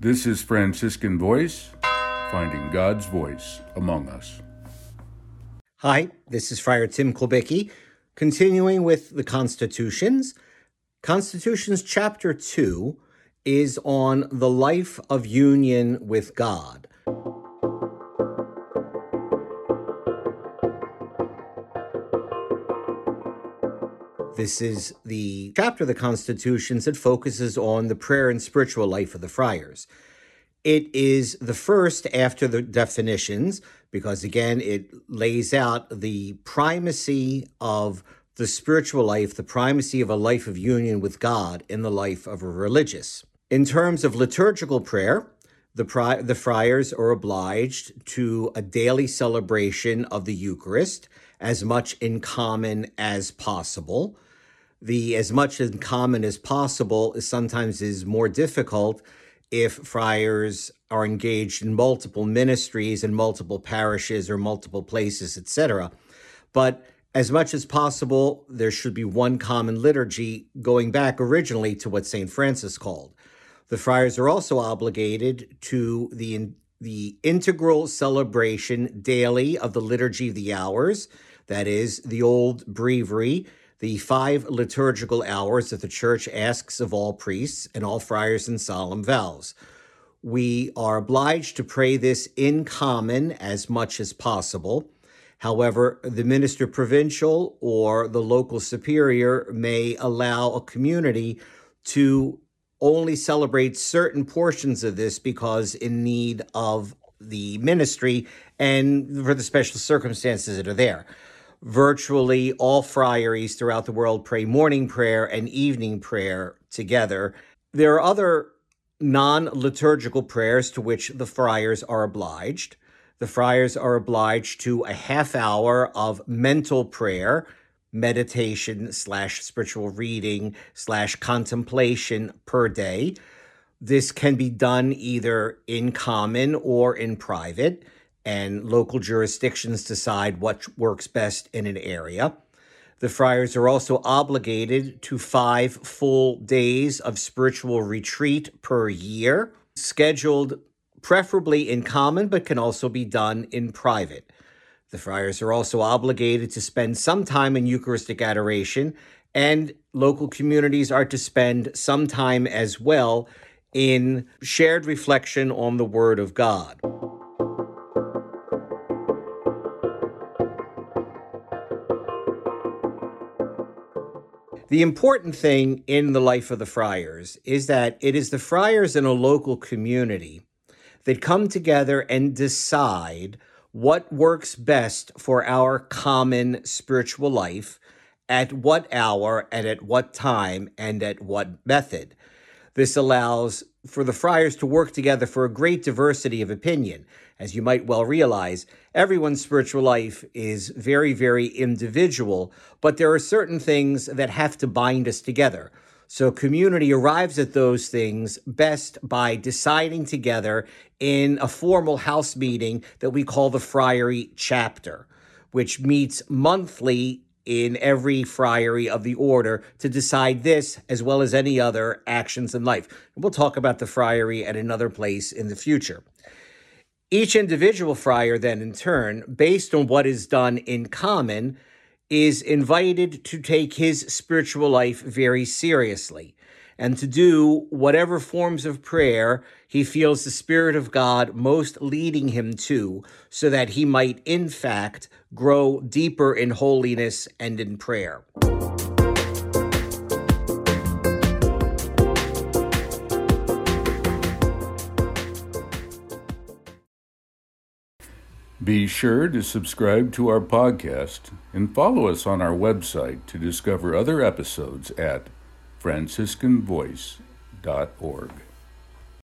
This is Franciscan Voice, finding God's voice among us. Hi, this is Friar Tim Kulbicki, continuing with the Constitutions. Constitutions chapter 2 is on the life of union with God. This is the chapter of the Constitutions that focuses on the prayer and spiritual life of the friars. It is the first after the definitions, because again, it lays out the primacy of the spiritual life, the primacy of a life of union with God in the life of a religious. In terms of liturgical prayer, the, pri- the friars are obliged to a daily celebration of the Eucharist, as much in common as possible. The as much in common as possible is sometimes is more difficult if friars are engaged in multiple ministries in multiple parishes or multiple places etc but as much as possible there should be one common liturgy going back originally to what st francis called the friars are also obligated to the the integral celebration daily of the liturgy of the hours that is the old breviary the five liturgical hours that the church asks of all priests and all friars in solemn vows. We are obliged to pray this in common as much as possible. However, the minister provincial or the local superior may allow a community to only celebrate certain portions of this because in need of the ministry and for the special circumstances that are there virtually all friaries throughout the world pray morning prayer and evening prayer together. There are other non liturgical prayers to which the friars are obliged. The friars are obliged to a half hour of mental prayer, meditation slash spiritual reading slash contemplation per day. This can be done either in common or in private and local jurisdictions decide what works best in an area. The friars are also obligated to five full days of spiritual retreat per year, scheduled preferably in common, but can also be done in private. The friars are also obligated to spend some time in Eucharistic adoration, and local communities are to spend some time as well in shared reflection on the Word of God. The important thing in the life of the friars is that it is the friars in a local community that come together and decide what works best for our common spiritual life, at what hour and at what time and at what method. This allows for the friars to work together for a great diversity of opinion. As you might well realize, everyone's spiritual life is very, very individual, but there are certain things that have to bind us together. So, community arrives at those things best by deciding together in a formal house meeting that we call the Friary Chapter, which meets monthly in every friary of the order to decide this as well as any other actions in life. We'll talk about the friary at another place in the future. Each individual friar, then, in turn, based on what is done in common, is invited to take his spiritual life very seriously and to do whatever forms of prayer he feels the Spirit of God most leading him to, so that he might, in fact, grow deeper in holiness and in prayer. Be sure to subscribe to our podcast and follow us on our website to discover other episodes at franciscanvoice.org.